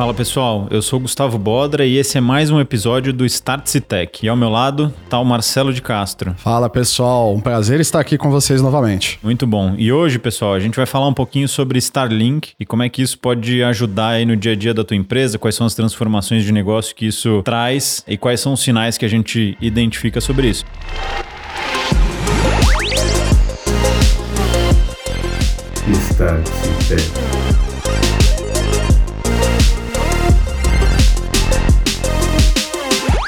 Fala pessoal, eu sou Gustavo Bodra e esse é mais um episódio do Start Tech. E ao meu lado tá o Marcelo de Castro. Fala pessoal, um prazer estar aqui com vocês novamente. Muito bom. E hoje, pessoal, a gente vai falar um pouquinho sobre Starlink e como é que isso pode ajudar aí no dia a dia da tua empresa, quais são as transformações de negócio que isso traz e quais são os sinais que a gente identifica sobre isso. Start Tech.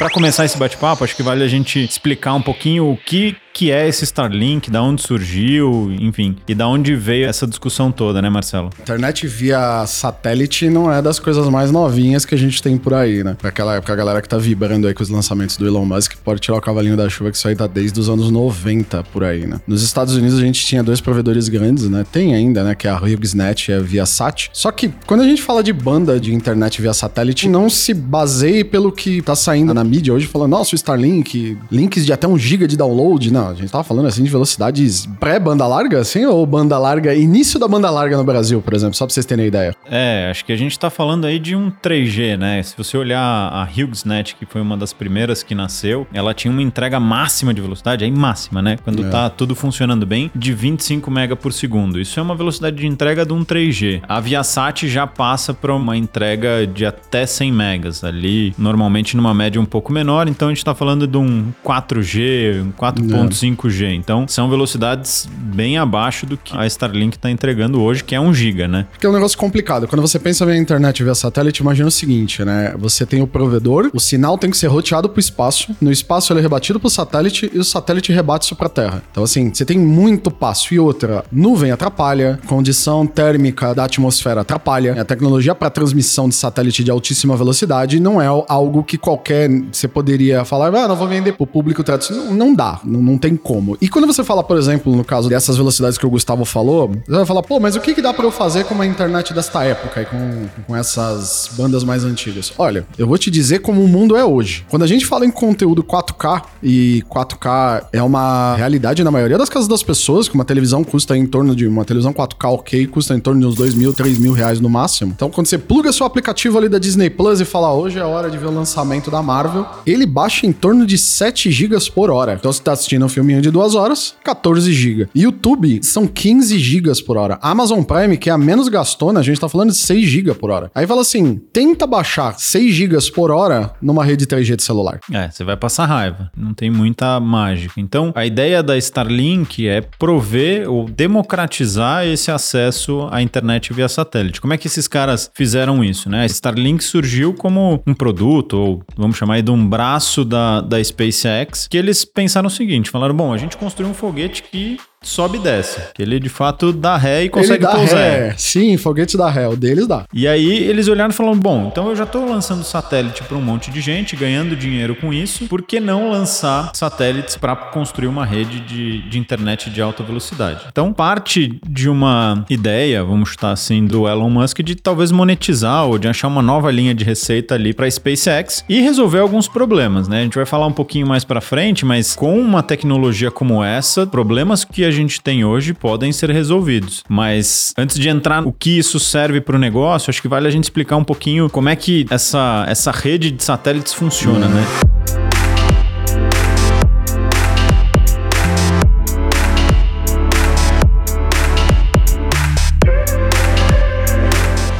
Para começar esse bate-papo, acho que vale a gente explicar um pouquinho o que que é esse Starlink, da onde surgiu, enfim, e da onde veio essa discussão toda, né, Marcelo? Internet via satélite não é das coisas mais novinhas que a gente tem por aí, né? Aquela época, a galera que tá vibrando aí com os lançamentos do Elon Musk pode tirar o cavalinho da chuva, que isso aí tá desde os anos 90 por aí, né? Nos Estados Unidos a gente tinha dois provedores grandes, né? Tem ainda, né? Que é a HughesNet e a Viasat. Só que quando a gente fala de banda de internet via satélite, não se baseie pelo que tá saindo na mídia hoje, falando, nossa, o Starlink, links de até um giga de download, não. A gente tava falando assim de velocidades pré-banda larga, assim, ou banda larga, início da banda larga no Brasil, por exemplo, só pra vocês terem ideia. É, acho que a gente tá falando aí de um 3G, né? Se você olhar a HughesNet, que foi uma das primeiras que nasceu, ela tinha uma entrega máxima de velocidade, aí máxima, né? Quando é. tá tudo funcionando bem, de 25 mega por segundo. Isso é uma velocidade de entrega de um 3G. A Viasat já passa para uma entrega de até 100 megas ali, normalmente numa média um pouco menor, então a gente tá falando de um 4G, um 4.5 5G. Então, são velocidades bem abaixo do que a Starlink está entregando hoje, que é 1 GB, né? Porque é um negócio complicado. Quando você pensa em internet via satélite, imagina o seguinte, né? Você tem o provedor, o sinal tem que ser roteado para o espaço, no espaço ele é rebatido para o satélite e o satélite rebate isso para a Terra. Então, assim, você tem muito passo. E outra, nuvem atrapalha, condição térmica da atmosfera atrapalha, a tecnologia para transmissão de satélite de altíssima velocidade não é algo que qualquer você poderia falar, ah, não vou vender para o público tradicional. Não, não dá, não, não tem como. E quando você fala, por exemplo, no caso dessas velocidades que o Gustavo falou, você vai falar, pô, mas o que, que dá para eu fazer com uma internet desta época e com, com essas bandas mais antigas? Olha, eu vou te dizer como o mundo é hoje. Quando a gente fala em conteúdo 4K, e 4K é uma realidade na maioria das casas das pessoas, que uma televisão custa em torno de. Uma televisão 4K ok custa em torno de uns 2 mil, 3 mil reais no máximo. Então, quando você pluga seu aplicativo ali da Disney Plus e fala, hoje é hora de ver o lançamento da Marvel, ele baixa em torno de 7 GB por hora. Então, você tá assistindo filminho de duas horas, 14 GB. YouTube são 15 GB por hora. Amazon Prime, que é a menos gastona, a gente tá falando de 6 GB por hora. Aí fala assim: tenta baixar 6 GB por hora numa rede 3G de celular. É, você vai passar raiva. Não tem muita mágica. Então, a ideia da Starlink é prover ou democratizar esse acesso à internet via satélite. Como é que esses caras fizeram isso, né? A Starlink surgiu como um produto, ou vamos chamar aí de um braço da, da SpaceX, que eles pensaram o seguinte: falaram, bom, a gente construiu um foguete que sobe e desce. Que ele de fato dá ré e consegue ele pousar. Ré. Sim, foguete dá ré, o deles dá. E aí eles olharam e falaram: bom, então eu já estou lançando satélite para um monte de gente, ganhando dinheiro com isso, por que não lançar satélites para construir uma rede de, de internet de alta velocidade? Então, parte de uma ideia, vamos chutar assim, do Elon Musk de talvez monetizar ou de achar uma nova linha de receita ali para SpaceX e resolver alguns problemas, né? A gente vai falar um pouquinho mais para frente, mas com uma tecnologia como essa, problemas que a gente tem hoje podem ser resolvidos. Mas antes de entrar o que isso serve para o negócio, acho que vale a gente explicar um pouquinho como é que essa, essa rede de satélites funciona, né?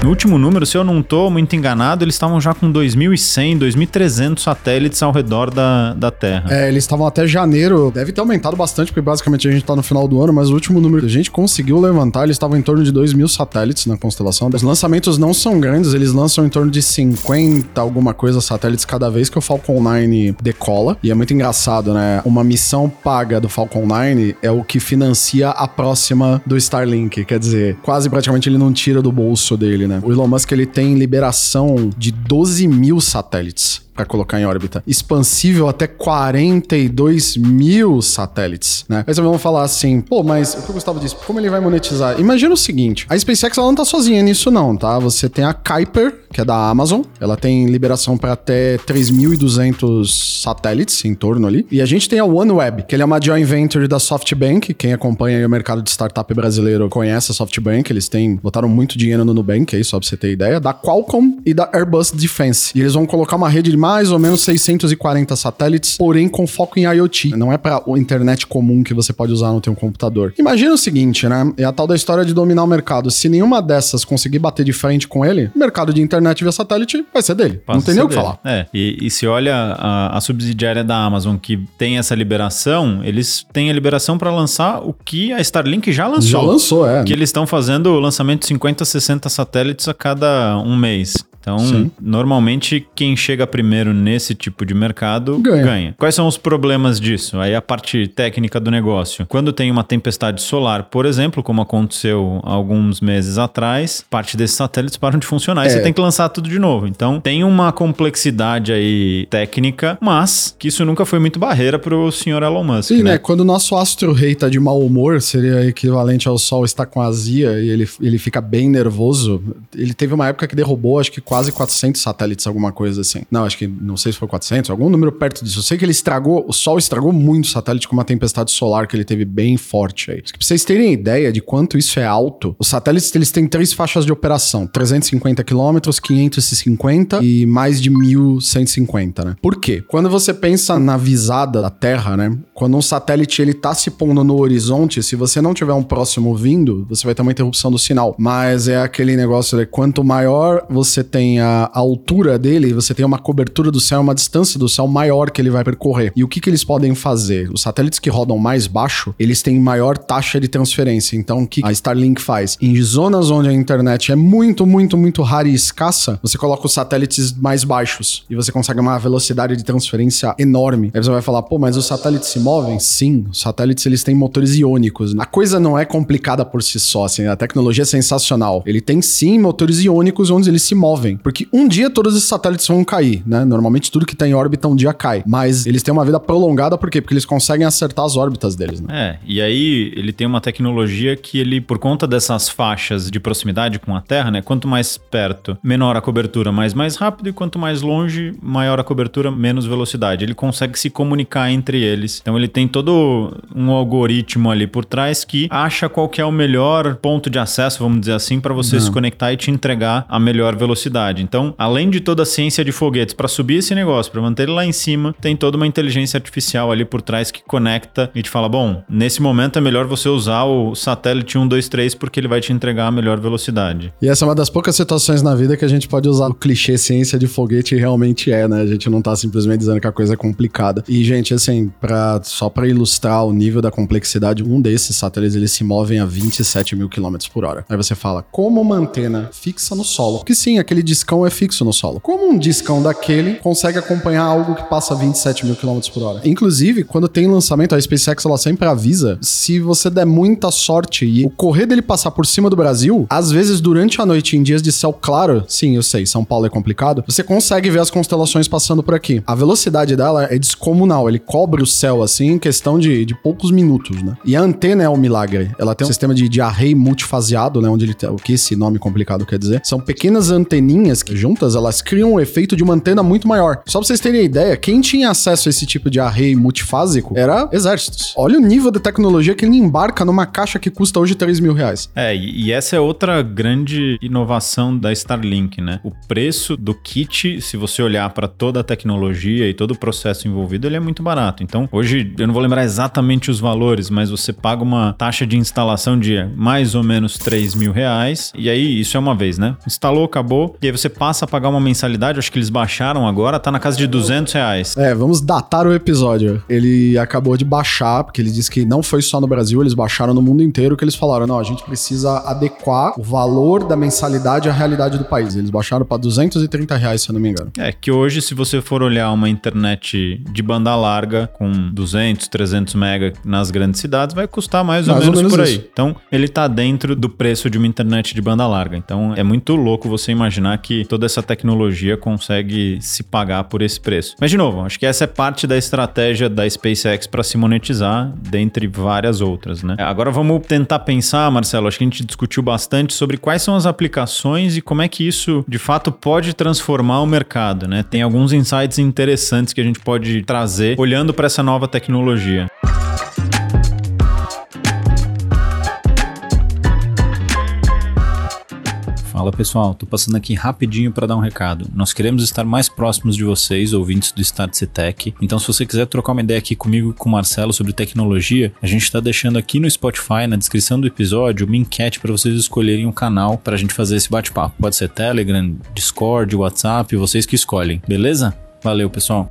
No último número, se eu não estou muito enganado, eles estavam já com 2.100, 2.300 satélites ao redor da, da Terra. É, eles estavam até janeiro, deve ter aumentado bastante, porque basicamente a gente está no final do ano, mas o último número que a gente conseguiu levantar, eles estavam em torno de 2 mil satélites na constelação. Os lançamentos não são grandes, eles lançam em torno de 50 alguma coisa satélites cada vez que o Falcon 9 decola. E é muito engraçado, né? Uma missão paga do Falcon 9 é o que financia a próxima do Starlink. Quer dizer, quase praticamente ele não tira do bolso dele, né? Né? O Elon Musk ele tem liberação de 12 mil satélites para colocar em órbita. Expansível até 42 mil satélites, né? Aí vocês vão falar assim, pô, mas o que o Gustavo disse, como ele vai monetizar? Imagina o seguinte, a SpaceX ela não tá sozinha nisso não, tá? Você tem a Kuiper, que é da Amazon, ela tem liberação para até 3.200 satélites em torno ali. E a gente tem a OneWeb, que ele é uma joint venture da SoftBank, quem acompanha o mercado de startup brasileiro conhece a SoftBank, eles têm, botaram muito dinheiro no Nubank aí, só pra você ter ideia, da Qualcomm e da Airbus Defense. E eles vão colocar uma rede de mais ou menos 640 satélites, porém com foco em IoT. Não é para o internet comum que você pode usar no teu computador. Imagina o seguinte, né? É a tal da história de dominar o mercado. Se nenhuma dessas conseguir bater de frente com ele, o mercado de internet via satélite vai ser dele. Passa não tem nem o que dele. falar. É, e, e se olha a, a subsidiária da Amazon que tem essa liberação, eles têm a liberação para lançar o que a Starlink já lançou. Já lançou, é. Que eles estão fazendo o lançamento de 50, 60 satélites a cada um mês. Então, Sim. normalmente, quem chega primeiro nesse tipo de mercado ganha. Ganha. Quais são os problemas disso? Aí a parte técnica do negócio. Quando tem uma tempestade solar, por exemplo, como aconteceu alguns meses atrás, parte desses satélites param de funcionar e É. você tem que lançar tudo de novo. Então, tem uma complexidade aí técnica, mas que isso nunca foi muito barreira pro senhor Elon Musk, Sim, né? né? Quando o nosso astro-rei tá de mau humor, seria equivalente ao Sol estar com azia e ele, ele fica bem nervoso. Ele teve uma época que derrubou, acho que quase 400 satélites, alguma coisa assim. Não, acho que, não sei se foi 400, algum número perto disso. Eu sei que ele estragou, o Sol estragou muito satélite com uma tempestade solar que ele teve bem forte aí. Pra vocês terem ideia de quanto isso é alto, os satélites, eles têm três faixas de operação. 350 quilômetros, 550 e mais de 1150, né? Por quê? Quando você pensa na visada da Terra, né? Quando um satélite ele tá se pondo no horizonte, se você não tiver um próximo vindo, você vai ter uma interrupção do sinal. Mas é aquele negócio de quanto maior você tem a a altura dele, você tem uma cobertura do céu, uma distância do céu maior que ele vai percorrer. E o que, que eles podem fazer? Os satélites que rodam mais baixo, eles têm maior taxa de transferência. Então, o que a Starlink faz? Em zonas onde a internet é muito, muito, muito rara e escassa, você coloca os satélites mais baixos e você consegue uma velocidade de transferência enorme. Aí você vai falar, pô, mas os satélites se movem? Sim, os satélites eles têm motores iônicos. A coisa não é complicada por si só, assim, a tecnologia é sensacional. Ele tem sim motores iônicos onde eles se movem, porque um dia todos esses satélites vão cair, né? Normalmente tudo que tá em órbita um dia cai, mas eles têm uma vida prolongada por quê? Porque eles conseguem acertar as órbitas deles, né? É, e aí ele tem uma tecnologia que ele, por conta dessas faixas de proximidade com a Terra, né? Quanto mais perto, menor a cobertura, mas mais rápido, e quanto mais longe, maior a cobertura, menos velocidade. Ele consegue se comunicar entre eles. Então ele tem todo um algoritmo ali por trás que acha qual que é o melhor ponto de acesso, vamos dizer assim, para você se conectar e te entregar a melhor velocidade. Então, além de toda a ciência de foguetes para subir esse negócio, para manter ele lá em cima, tem toda uma inteligência artificial ali por trás que conecta e te fala: bom, nesse momento é melhor você usar o satélite 123 porque ele vai te entregar a melhor velocidade. E essa é uma das poucas situações na vida que a gente pode usar o clichê ciência de foguete realmente é, né? A gente não tá simplesmente dizendo que a coisa é complicada. E, gente, assim, pra, só pra ilustrar o nível da complexidade, um desses satélites, eles se movem a 27 mil quilômetros por hora. Aí você fala, como uma antena fixa no solo? Porque sim, aquele discão é fixo no solo. Como um discão daquele consegue acompanhar algo que passa 27 mil quilômetros por hora? Inclusive, quando tem lançamento, a SpaceX, ela sempre avisa, se você der muita sorte e o correr dele passar por cima do Brasil, às vezes durante a noite, em dias de céu claro, sim, eu sei, São Paulo é complicado, você consegue ver as constelações passando por aqui. A velocidade dela é descomunal, ele cobre o céu assim em questão de, de poucos minutos, né? E a antena é um milagre. Ela tem um sistema de, de array multifaseado, né? Onde ele tem, o que esse nome complicado quer dizer? São pequenas anteninhas que juntas elas criam o efeito de uma antena muito maior. Só pra vocês terem ideia, quem tinha acesso a esse tipo de array multifásico era exércitos. Olha o nível de tecnologia que ele embarca numa caixa que custa hoje 3 mil reais. É, e e essa é outra grande inovação da Starlink, né? O preço do kit, se você olhar para toda a tecnologia e todo o processo envolvido, ele é muito barato. Então, hoje eu não vou lembrar exatamente os valores, mas você paga uma taxa de instalação de mais ou menos 3 mil reais. E aí, isso é uma vez, né? Instalou, acabou. E aí você passa a pagar uma mensalidade, acho que eles baixaram agora, tá na casa de 200 reais. É, vamos datar o episódio. Ele acabou de baixar, porque ele disse que não foi só no Brasil, eles baixaram no mundo inteiro, que eles falaram, não, a gente precisa adequar o valor da mensalidade à realidade do país. Eles baixaram pra 230 reais, se eu não me engano. É, que hoje, se você for olhar uma internet de banda larga com 200, 300 mega nas grandes cidades, vai custar mais ou Mais ou menos, menos por aí. isso. Então, ele tá dentro do preço de uma internet de banda larga. Então, é muito louco você imaginar imaginar que toda essa tecnologia consegue se pagar por esse preço. Mas, de novo, acho que essa é parte da estratégia da SpaceX para se monetizar, dentre várias outras, né? Agora vamos tentar pensar, Marcelo, acho que a gente discutiu bastante sobre quais são as aplicações e como é que isso, de fato, pode transformar o mercado, né? Tem alguns insights interessantes que a gente pode trazer olhando para essa nova tecnologia. Fala pessoal, tô passando aqui rapidinho para dar um recado. Nós queremos estar mais próximos de vocês, ouvintes do Start Tech. Então, se você quiser trocar uma ideia aqui comigo e com o Marcelo sobre tecnologia, a gente está deixando aqui no Spotify, na descrição do episódio, uma enquete para vocês escolherem um canal para a gente fazer esse bate-papo. Pode ser Telegram, Discord, WhatsApp, vocês que escolhem, beleza? Valeu, pessoal.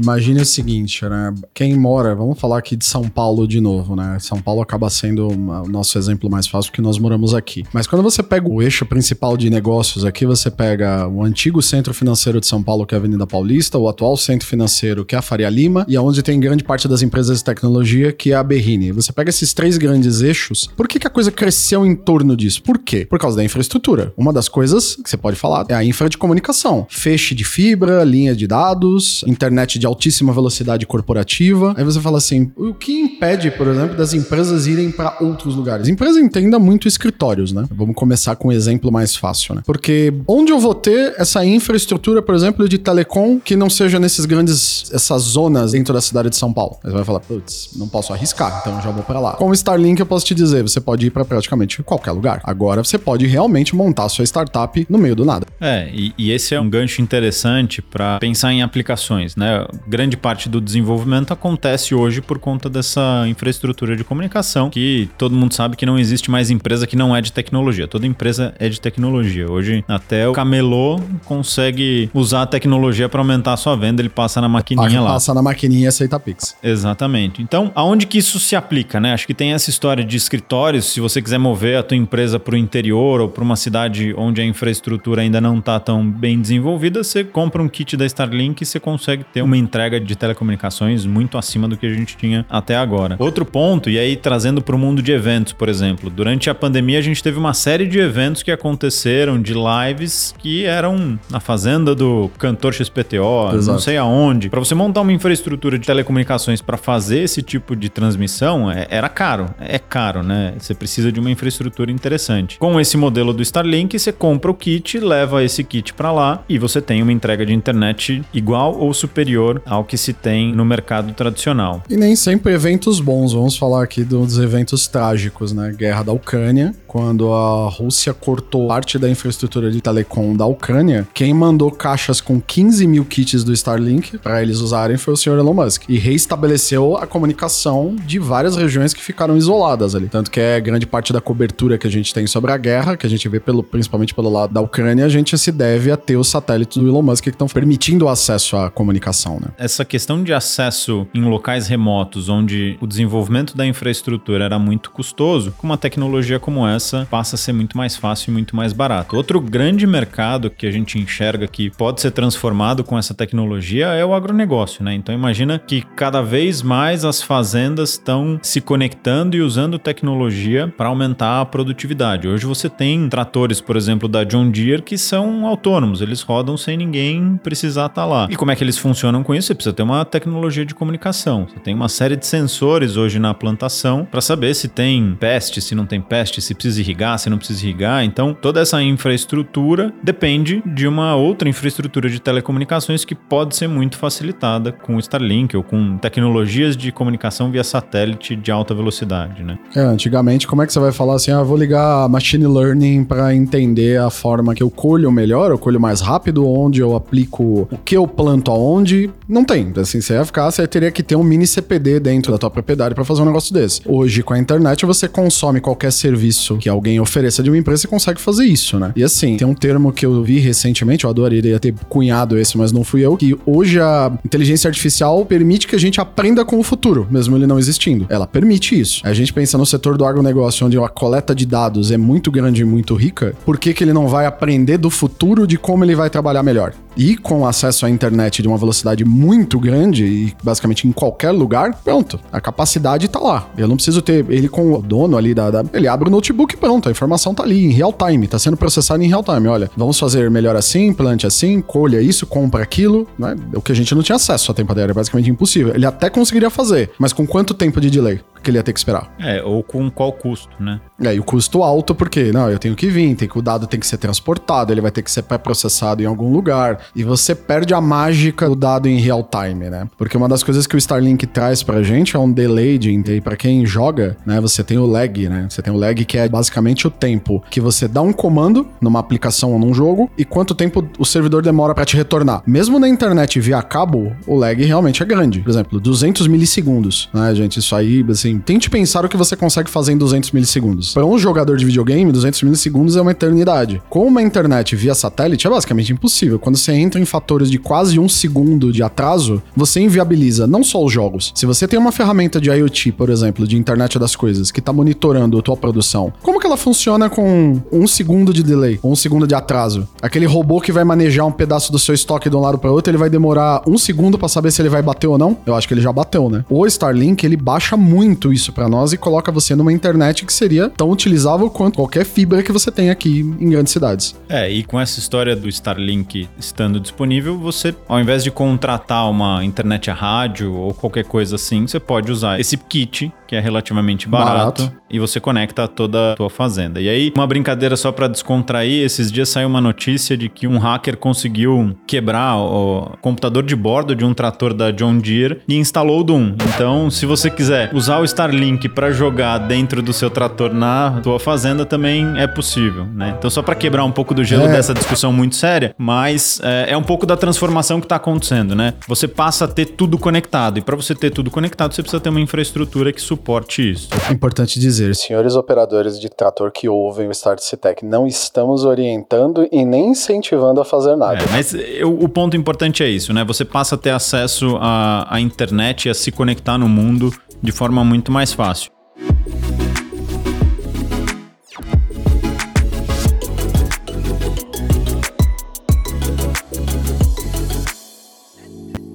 Imagine o seguinte, né? Quem mora, vamos falar aqui de São Paulo de novo, né? São Paulo acaba sendo o nosso exemplo mais fácil porque nós moramos aqui. Mas quando você pega o eixo principal de negócios aqui, você pega o antigo centro financeiro de São Paulo, que é a Avenida Paulista, o atual centro financeiro, que é a Faria Lima, e aonde tem grande parte das empresas de tecnologia, que é a Berrini. Você pega esses três grandes eixos, por que, que a coisa cresceu em torno disso? Por quê? Por causa da infraestrutura. Uma das coisas que você pode falar é a infra de comunicação. Feixe de fibra, linha de dados, internet de altíssima velocidade corporativa. Aí você fala assim: o que impede, por exemplo, das empresas irem para outros lugares? Empresa entenda muito escritórios, né? Vamos começar com um exemplo mais fácil, né? Porque onde eu vou ter essa infraestrutura, por exemplo, de telecom que não seja nesses grandes, essas zonas dentro da cidade de São Paulo? Aí você vai falar, putz, não posso arriscar, então já vou para lá. Com o Starlink eu posso te dizer, você pode ir para praticamente qualquer lugar. Agora você pode realmente montar sua startup no meio do nada. É, e, e esse é um gancho interessante para pensar em aplicações, né? Grande parte do desenvolvimento acontece hoje por conta dessa infraestrutura de comunicação, que todo mundo sabe que não existe mais empresa que não é de tecnologia. Toda empresa é de tecnologia. Hoje, até o camelô consegue usar a tecnologia para aumentar a sua venda, ele passa na maquininha lá. Passa na maquininha e aceita Pix. Exatamente. Então, aonde que isso se aplica, né? Acho que tem essa história de escritórios, se você quiser mover a tua empresa para o interior ou para uma cidade onde a infraestrutura ainda não está tão bem desenvolvida, você compra um kit da Starlink e você consegue ter uma entrega de telecomunicações muito acima do que a gente tinha até agora. Outro ponto, e aí trazendo para o mundo de eventos, por exemplo, durante a pandemia a gente teve uma série de eventos que aconteceram, de lives que eram na fazenda do cantor XPTO, Exato. não sei aonde. Para você montar uma infraestrutura de telecomunicações para fazer esse tipo de transmissão, é, era caro. É caro, né? Você precisa de uma infraestrutura interessante. Com esse modelo do Starlink, você compra o kit, leva esse kit para lá e você tem uma entrega de internet igual ou superior ao que se tem no mercado tradicional. E nem sempre eventos bons. Vamos falar aqui dos eventos trágicos, né? Guerra da Ucrânia, quando a Rússia cortou parte da infraestrutura de telecom da Ucrânia, quem mandou caixas com 15 mil kits do Starlink para eles usarem foi o senhor Elon Musk. E reestabeleceu a comunicação de várias regiões que ficaram isoladas ali. Tanto que é grande parte da cobertura que a gente tem sobre a guerra, que a gente vê pelo, principalmente pelo lado da Ucrânia, a gente se deve a ter os satélites do Elon Musk que estão permitindo o acesso à comunicação, né? Essa questão de acesso em locais remotos, onde o desenvolvimento da infraestrutura era muito custoso, com uma tecnologia como essa passa a ser muito mais fácil e muito mais barato. Outro grande mercado que a gente enxerga que pode ser transformado com essa tecnologia é o agronegócio, né? Então imagina que cada vez mais as fazendas estão se conectando e usando tecnologia para aumentar a produtividade. Hoje você tem tratores, por exemplo, da John Deere que são autônomos, eles rodam sem ninguém precisar estar tá lá. E como é que eles funcionam com isso? Você precisa ter uma tecnologia de comunicação. Você tem uma série de sensores hoje na plantação para saber se tem peste, se não tem peste, se precisa irrigar, se não precisa irrigar. Então, toda essa infraestrutura depende de uma outra infraestrutura de telecomunicações que pode ser muito facilitada com Starlink ou com tecnologias de comunicação via satélite de alta velocidade, né? É, antigamente, como é que você vai falar assim, ah, vou ligar machine learning para entender a forma que eu colho melhor, eu colho mais rápido, onde eu aplico o que eu planto aonde? Não tem. Assim, você ia ficar, você teria que ter um mini CPD dentro da tua propriedade para fazer um negócio desse. Hoje, com a internet, você consome qualquer serviço que alguém ofereça de uma empresa, você consegue fazer isso, né? E assim, tem um termo que eu vi recentemente, eu adoraria ter cunhado esse, mas não fui eu, que hoje a inteligência artificial permite que a gente aprenda com o futuro, mesmo ele não existindo. Ela permite isso. A gente pensa no setor do agronegócio, onde a coleta de dados é muito grande e muito rica, por que, que ele não vai aprender do futuro de como ele vai trabalhar melhor? e com acesso à internet de uma velocidade muito grande e basicamente em qualquer lugar, pronto. A capacidade tá lá. Eu não preciso ter ele com o dono ali da, da ele abre o notebook pronto, a informação tá ali em real time, tá sendo processada em real time. Olha, vamos fazer melhor assim, plante assim, colha isso, compra aquilo, né? O que a gente não tinha acesso a tempo é basicamente impossível. Ele até conseguiria fazer, mas com quanto tempo de delay? Que ele ia ter que esperar. É, ou com qual custo, né? É, e o custo alto, porque, não, eu tenho que vir, tem que, o dado tem que ser transportado, ele vai ter que ser pré-processado em algum lugar, e você perde a mágica do dado em real time, né? Porque uma das coisas que o Starlink traz pra gente é um delay de, e pra quem joga, né, você tem o lag, né? Você tem o lag que é basicamente o tempo que você dá um comando numa aplicação ou num jogo e quanto tempo o servidor demora para te retornar. Mesmo na internet via cabo, o lag realmente é grande. Por exemplo, 200 milissegundos, né, gente? Isso aí, assim, tente pensar o que você consegue fazer em 200 milissegundos. Para um jogador de videogame, 200 milissegundos é uma eternidade. Com uma internet via satélite é basicamente impossível. Quando você entra em fatores de quase um segundo de atraso, você inviabiliza não só os jogos. Se você tem uma ferramenta de IoT, por exemplo, de internet das coisas, que está monitorando a tua produção, como que ela funciona com um segundo de delay, um segundo de atraso? Aquele robô que vai manejar um pedaço do seu estoque de um lado para outro, ele vai demorar um segundo para saber se ele vai bater ou não? Eu acho que ele já bateu, né? O Starlink, ele baixa muito isso para nós e coloca você numa internet que seria tão utilizável quanto qualquer fibra que você tem aqui em grandes cidades. É, e com essa história do Starlink estando disponível, você, ao invés de contratar uma internet a rádio ou qualquer coisa assim, você pode usar esse kit, que é relativamente barato, barato. e você conecta toda a tua fazenda. E aí, uma brincadeira só para descontrair, esses dias saiu uma notícia de que um hacker conseguiu quebrar o computador de bordo de um trator da John Deere e instalou o Doom. Então, se você quiser usar o Starlink para jogar dentro do seu trator na tua fazenda também é possível, né? Então só para quebrar um pouco do gelo é. dessa discussão muito séria, mas é, é, um pouco da transformação que está acontecendo, né? Você passa a ter tudo conectado e para você ter tudo conectado você precisa ter uma infraestrutura que suporte isso. É importante dizer, senhores operadores de trator que ouvem o Start Citec, não estamos orientando e nem incentivando a fazer nada. É, mas eu, o ponto importante é isso, né? Você passa a ter acesso à, à internet e a se conectar no mundo de forma muito mais fácil.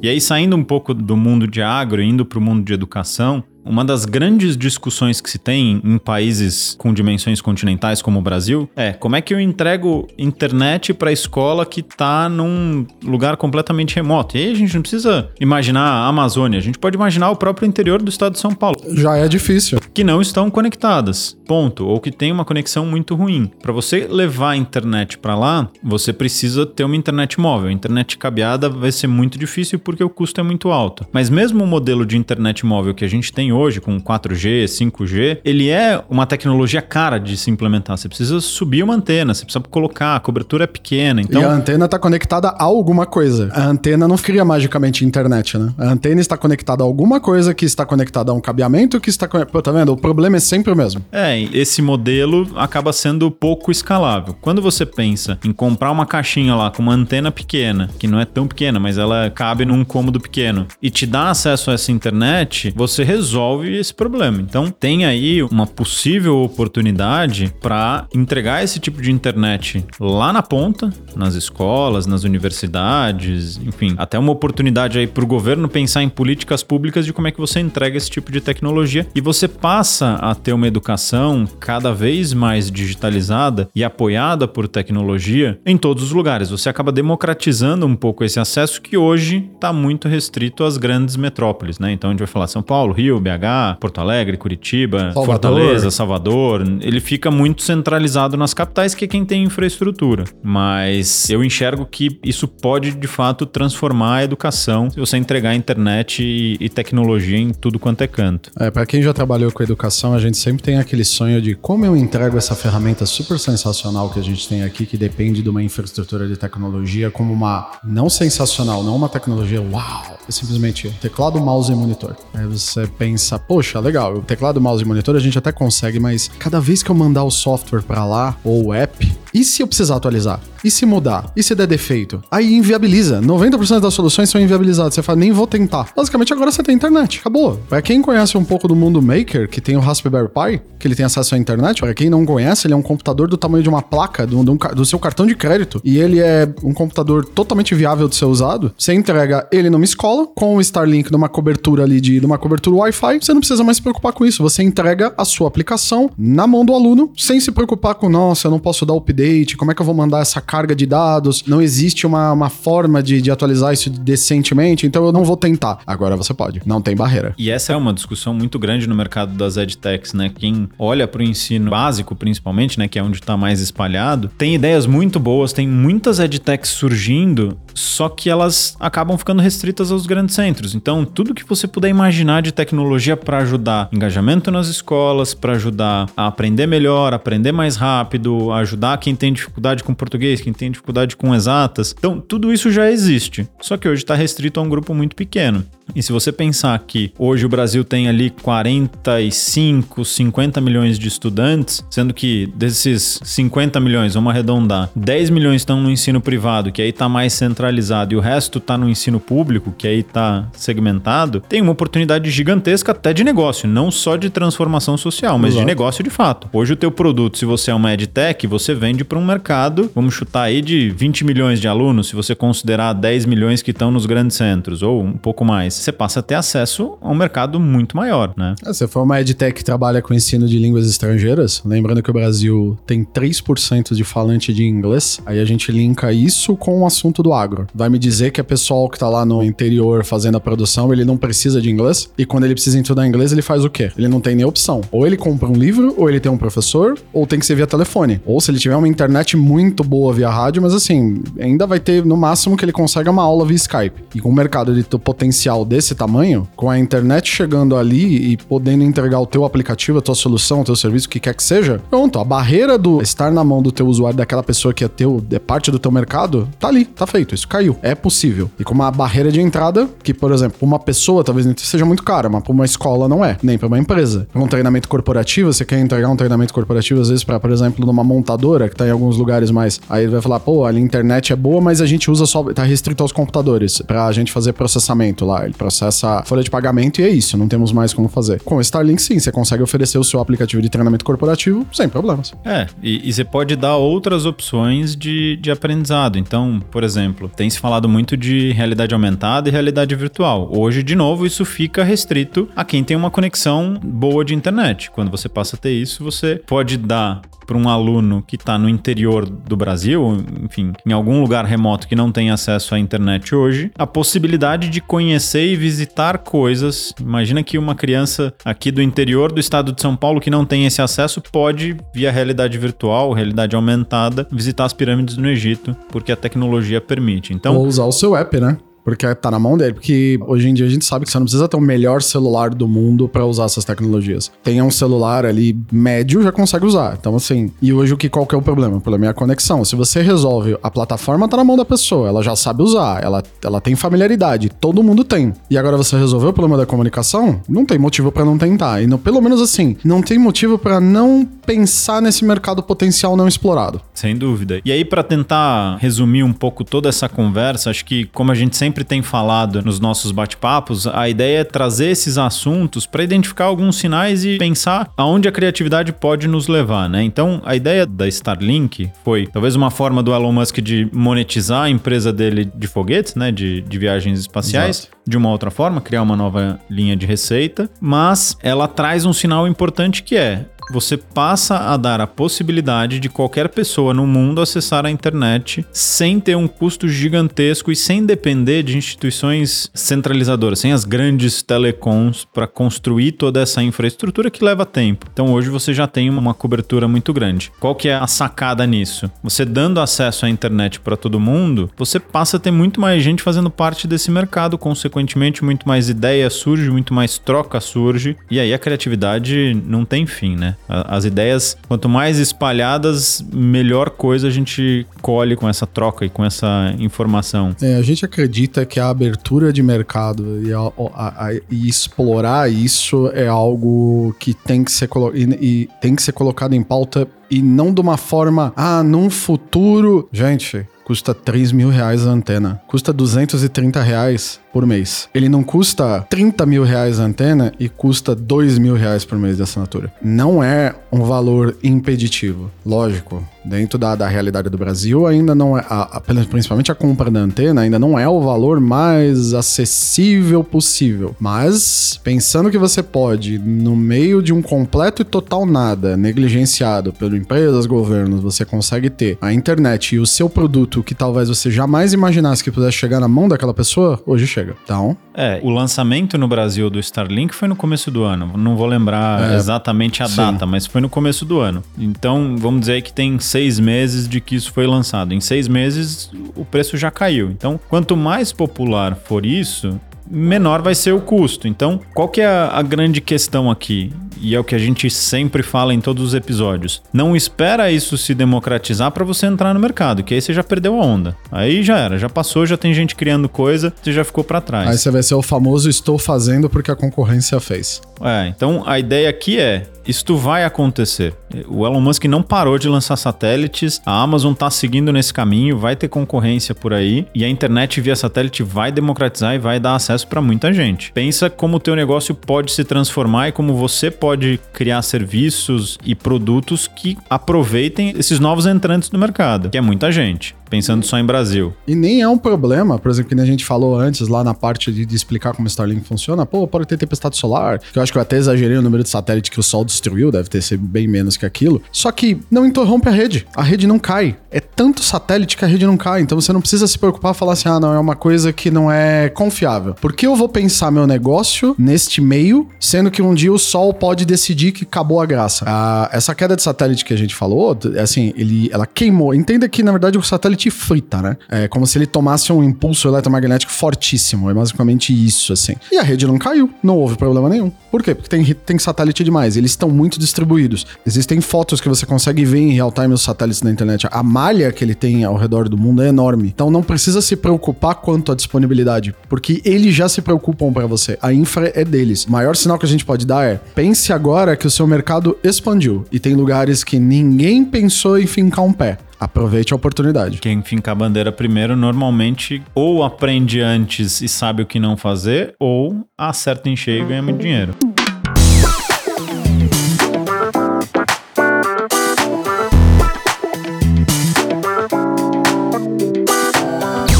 E aí, saindo um pouco do mundo de agro indo para o mundo de educação, uma das grandes discussões que se tem em países com dimensões continentais como o Brasil é como é que eu entrego internet para a escola que está num lugar completamente remoto. E aí a gente não precisa imaginar a Amazônia, a gente pode imaginar o próprio interior do estado de São Paulo. Já é difícil. Que não estão conectadas. Ponto. Ou que tem uma conexão muito ruim. Para você levar a internet para lá, você precisa ter uma internet móvel. A internet cabeada vai ser muito difícil porque o custo é muito alto. Mas mesmo o modelo de internet móvel que a gente tem hoje, com 4G, 5G, ele é uma tecnologia cara de se implementar. Você precisa subir uma antena, você precisa colocar, a cobertura é pequena. Então... E a antena está conectada a alguma coisa. A antena não cria magicamente internet, né? A antena está conectada a alguma coisa que está conectada a um cabeamento que está. Pô, tá vendo? O problema é sempre o mesmo. É, esse modelo acaba sendo pouco escalável. Quando você pensa em comprar uma caixinha lá com uma antena pequena, que não é tão pequena, mas ela cabe num cômodo pequeno, e te dá acesso a essa internet, você resolve resolve esse problema. Então, tem aí uma possível oportunidade para entregar esse tipo de internet lá na ponta, nas escolas, nas universidades, enfim, até uma oportunidade aí para o governo pensar em políticas públicas de como é que você entrega esse tipo de tecnologia e você passa a ter uma educação cada vez mais digitalizada e apoiada por tecnologia em todos os lugares. Você acaba democratizando um pouco esse acesso que hoje está muito restrito às grandes metrópoles, né? Então a gente vai falar São Paulo, Rio, BH, BH, Porto Alegre, Curitiba, Salvador. Fortaleza, Salvador. Ele fica muito centralizado nas capitais, que é quem tem infraestrutura. Mas eu enxergo que isso pode, de fato, transformar a educação se você entregar internet e, e tecnologia em tudo quanto é canto. É, para quem já trabalhou com educação, a gente sempre tem aquele sonho de como eu entrego essa ferramenta super sensacional que a gente tem aqui, que depende de uma infraestrutura de tecnologia, como uma não sensacional, não uma tecnologia uau, é simplesmente teclado, mouse e monitor. Aí você pensa pensar, poxa, legal, o teclado, mouse e monitor a gente até consegue, mas cada vez que eu mandar o software para lá, ou o app, E se eu precisar atualizar? E se mudar? E se der defeito? Aí inviabiliza. 90% das soluções são inviabilizadas. Você fala, nem vou tentar. Basicamente, agora você tem internet. Acabou. Pra quem conhece um pouco do mundo maker, que tem o Raspberry Pi, que ele tem acesso à internet, para quem não conhece, ele é um computador do tamanho de uma placa do, do, do seu cartão de crédito. E ele é um computador totalmente viável de ser usado. Você entrega ele numa escola, com o Starlink numa cobertura ali de numa cobertura Wi-Fi, você não precisa mais se preocupar com isso. Você entrega a sua aplicação na mão do aluno, sem se preocupar com, nossa, eu não posso dar update, como é que eu vou mandar essa carga de dados? Não existe uma, uma forma de, de atualizar isso decentemente, então eu não vou tentar. Agora você pode, não tem barreira. E essa é uma discussão muito grande no mercado das edtechs, né? Quem olha para o ensino básico, principalmente, né, que é onde está mais espalhado, tem ideias muito boas, tem muitas edtechs surgindo, só que elas acabam ficando restritas aos grandes centros. Então, tudo que você puder imaginar de tecnologia para ajudar engajamento nas escolas, para ajudar a aprender melhor, aprender mais rápido, ajudar quem tem dificuldade com português, quem tem dificuldade com exatas. Então, tudo isso já existe. Só que hoje está restrito a um grupo muito pequeno. E se você pensar que hoje o Brasil tem ali 45, 50 milhões de estudantes, sendo que desses 50 milhões, vamos arredondar, 10 milhões estão no ensino privado, que aí está mais centralizado, e o resto está no ensino público, que aí está segmentado, tem uma oportunidade gigantesca até de negócio, não só de transformação social, mas Exato. de negócio de fato. Hoje o teu produto, se você é uma edtech, você vende para um mercado, vamos chutar aí de 20 milhões de alunos, se você considerar 10 milhões que estão nos grandes centros, ou um pouco mais, você passa a ter acesso a um mercado muito maior, né? É, se for uma edtech que trabalha com ensino de línguas estrangeiras, lembrando que o Brasil tem 3% de falante de inglês, aí a gente linka isso com o assunto do agro. Vai me dizer que a pessoal que tá lá no interior fazendo a produção, ele não precisa de inglês, e quando ele precisa estudar inglês, ele faz o quê? Ele não tem nem opção. Ou ele compra um livro, ou ele tem um professor, ou tem que ser via telefone. Ou se ele tiver uma internet muito boa via rádio, mas assim, ainda vai ter no máximo que ele consegue uma aula via Skype. E com um mercado de potencial desse tamanho, com a internet chegando ali e podendo entregar o teu aplicativo, a tua solução, o teu serviço, o que quer que seja, pronto, a barreira do estar na mão do teu usuário, daquela pessoa que é teu, é parte do teu mercado, tá ali, tá feito, isso caiu. É possível. E com uma barreira de entrada, que, por exemplo, uma pessoa talvez não seja muito cara, mas para uma escola não é, nem para uma empresa. Um treinamento corporativo, você quer entregar um treinamento corporativo, às vezes, para, por exemplo, numa montadora, que tá em alguns lugares mais. Aí ele vai falar, pô, a internet é boa, mas a gente usa só, tá restrito aos computadores, pra gente fazer processamento lá. Processa folha de pagamento e é isso, não temos mais como fazer. Com o Starlink, sim, você consegue oferecer o seu aplicativo de treinamento corporativo sem problemas. É, e, e você pode dar outras opções de, de aprendizado. Então, por exemplo, tem se falado muito de realidade aumentada e realidade virtual. Hoje, de novo, isso fica restrito a quem tem uma conexão boa de internet. Quando você passa a ter isso, você pode dar para um aluno que está no interior do Brasil, enfim, em algum lugar remoto que não tem acesso à internet hoje, a possibilidade de conhecer e visitar coisas. Imagina que uma criança aqui do interior do estado de São Paulo que não tem esse acesso pode, via realidade virtual, realidade aumentada, visitar as pirâmides no Egito, porque a tecnologia permite. Então, Ou usar o seu app, né? Porque tá na mão dele. Porque hoje em dia a gente sabe que você não precisa ter o melhor celular do mundo para usar essas tecnologias. Tenha um celular ali médio, já consegue usar. Então, assim, e hoje o que qual que é o problema? O problema é a conexão. Se você resolve, a plataforma tá na mão da pessoa, ela já sabe usar, ela, ela tem familiaridade, todo mundo tem. E agora você resolveu o problema da comunicação? Não tem motivo para não tentar. E no, pelo menos assim, não tem motivo para não pensar nesse mercado potencial não explorado. Sem dúvida. E aí, para tentar resumir um pouco toda essa conversa, acho que como a gente sempre sempre tem falado nos nossos bate-papos, a ideia é trazer esses assuntos para identificar alguns sinais e pensar aonde a criatividade pode nos levar, né? Então, a ideia da Starlink foi talvez uma forma do Elon Musk de monetizar a empresa dele de foguetes, né? De, de viagens espaciais. Exato. De uma outra forma, criar uma nova linha de receita, mas ela traz um sinal importante que é você passa a dar a possibilidade de qualquer pessoa no mundo acessar a internet sem ter um custo gigantesco e sem depender de instituições centralizadoras, sem as grandes telecoms para construir toda essa infraestrutura que leva tempo. Então hoje você já tem uma cobertura muito grande. Qual que é a sacada nisso? Você dando acesso à internet para todo mundo, você passa a ter muito mais gente fazendo parte desse mercado, consequentemente consequentemente, muito mais ideia surge, muito mais troca surge, e aí a criatividade não tem fim, né? As ideias, quanto mais espalhadas, melhor coisa a gente colhe com essa troca e com essa informação. É, a gente acredita que a abertura de mercado e, a, a, a, e explorar isso é algo que tem que ser, e, e tem que ser colocado em pauta e não de uma forma, ah, num futuro. Gente, custa 3 mil reais a antena. Custa 230 reais por mês. Ele não custa 30 mil reais a antena e custa 2 mil reais por mês de assinatura. Não é um valor impeditivo. Lógico, dentro da, da realidade do Brasil, ainda não é, a, a, principalmente a compra da antena, ainda não é o valor mais acessível possível. Mas, pensando que você pode, no meio de um completo e total nada, negligenciado por empresas, governos, você consegue ter a internet e o seu produto que talvez você jamais imaginasse que pudesse chegar na mão daquela pessoa, hoje chega chega. Então. É, o lançamento no Brasil do Starlink foi no começo do ano. Não vou lembrar é, exatamente a sim. data, mas foi no começo do ano. Então, vamos dizer que tem seis meses de que isso foi lançado. Em seis meses, o preço já caiu. Então, quanto mais popular for isso, menor vai ser o custo. Então, qual que é a, a grande questão aqui? E é o que a gente sempre fala em todos os episódios. Não espera isso se democratizar para você entrar no mercado, que aí você já perdeu a onda. Aí já era, já passou, já tem gente criando coisa, você já ficou para trás. Aí você vai ser o famoso estou fazendo porque a concorrência fez. É, então a ideia aqui é isto vai acontecer. O Elon Musk não parou de lançar satélites, a Amazon está seguindo nesse caminho, vai ter concorrência por aí e a internet via satélite vai democratizar e vai dar acesso para muita gente. Pensa como o teu negócio pode se transformar e como você pode criar serviços e produtos que aproveitem esses novos entrantes no mercado, que é muita gente pensando só em Brasil. E nem é um problema, por exemplo, que a gente falou antes lá na parte de, de, explicar como o Starlink funciona. Pô, pode ter tempestade solar, que eu acho que eu até exagerei o número de satélite que o Sol destruiu, deve ter sido bem menos que aquilo. Só que não interrompe a rede. A rede não cai. É tanto satélite que a rede não cai. Então você não precisa se preocupar e falar assim: ah, não, é uma coisa que não é confiável. Por que eu vou pensar meu negócio neste meio, sendo que um dia o Sol pode decidir que acabou a graça? Ah, essa queda de satélite que a gente falou, assim, ele, ela queimou. Entenda que, na verdade, o satélite frita, né? É como se ele tomasse um impulso eletromagnético fortíssimo. É basicamente isso, assim. E a rede não caiu, não houve problema nenhum. Por quê? Porque tem, tem satélite demais, eles estão muito distribuídos. Existem fotos que você consegue ver em real time os satélites na internet. A malha que ele tem ao redor do mundo é enorme. Então não precisa se preocupar quanto à disponibilidade, porque eles já se preocupam para você. A infra é deles. O maior sinal que a gente pode dar é: pense agora que o seu mercado expandiu e tem lugares que ninguém pensou em fincar um pé. Aproveite a oportunidade. Quem finca a bandeira primeiro normalmente ou aprende antes e sabe o que não fazer, ou acerta em cheio e ganha muito dinheiro.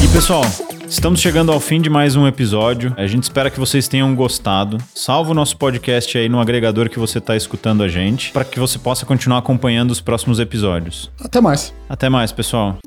E pessoal, Estamos chegando ao fim de mais um episódio. A gente espera que vocês tenham gostado. Salva o nosso podcast aí no agregador que você está escutando a gente, para que você possa continuar acompanhando os próximos episódios. Até mais. Até mais, pessoal.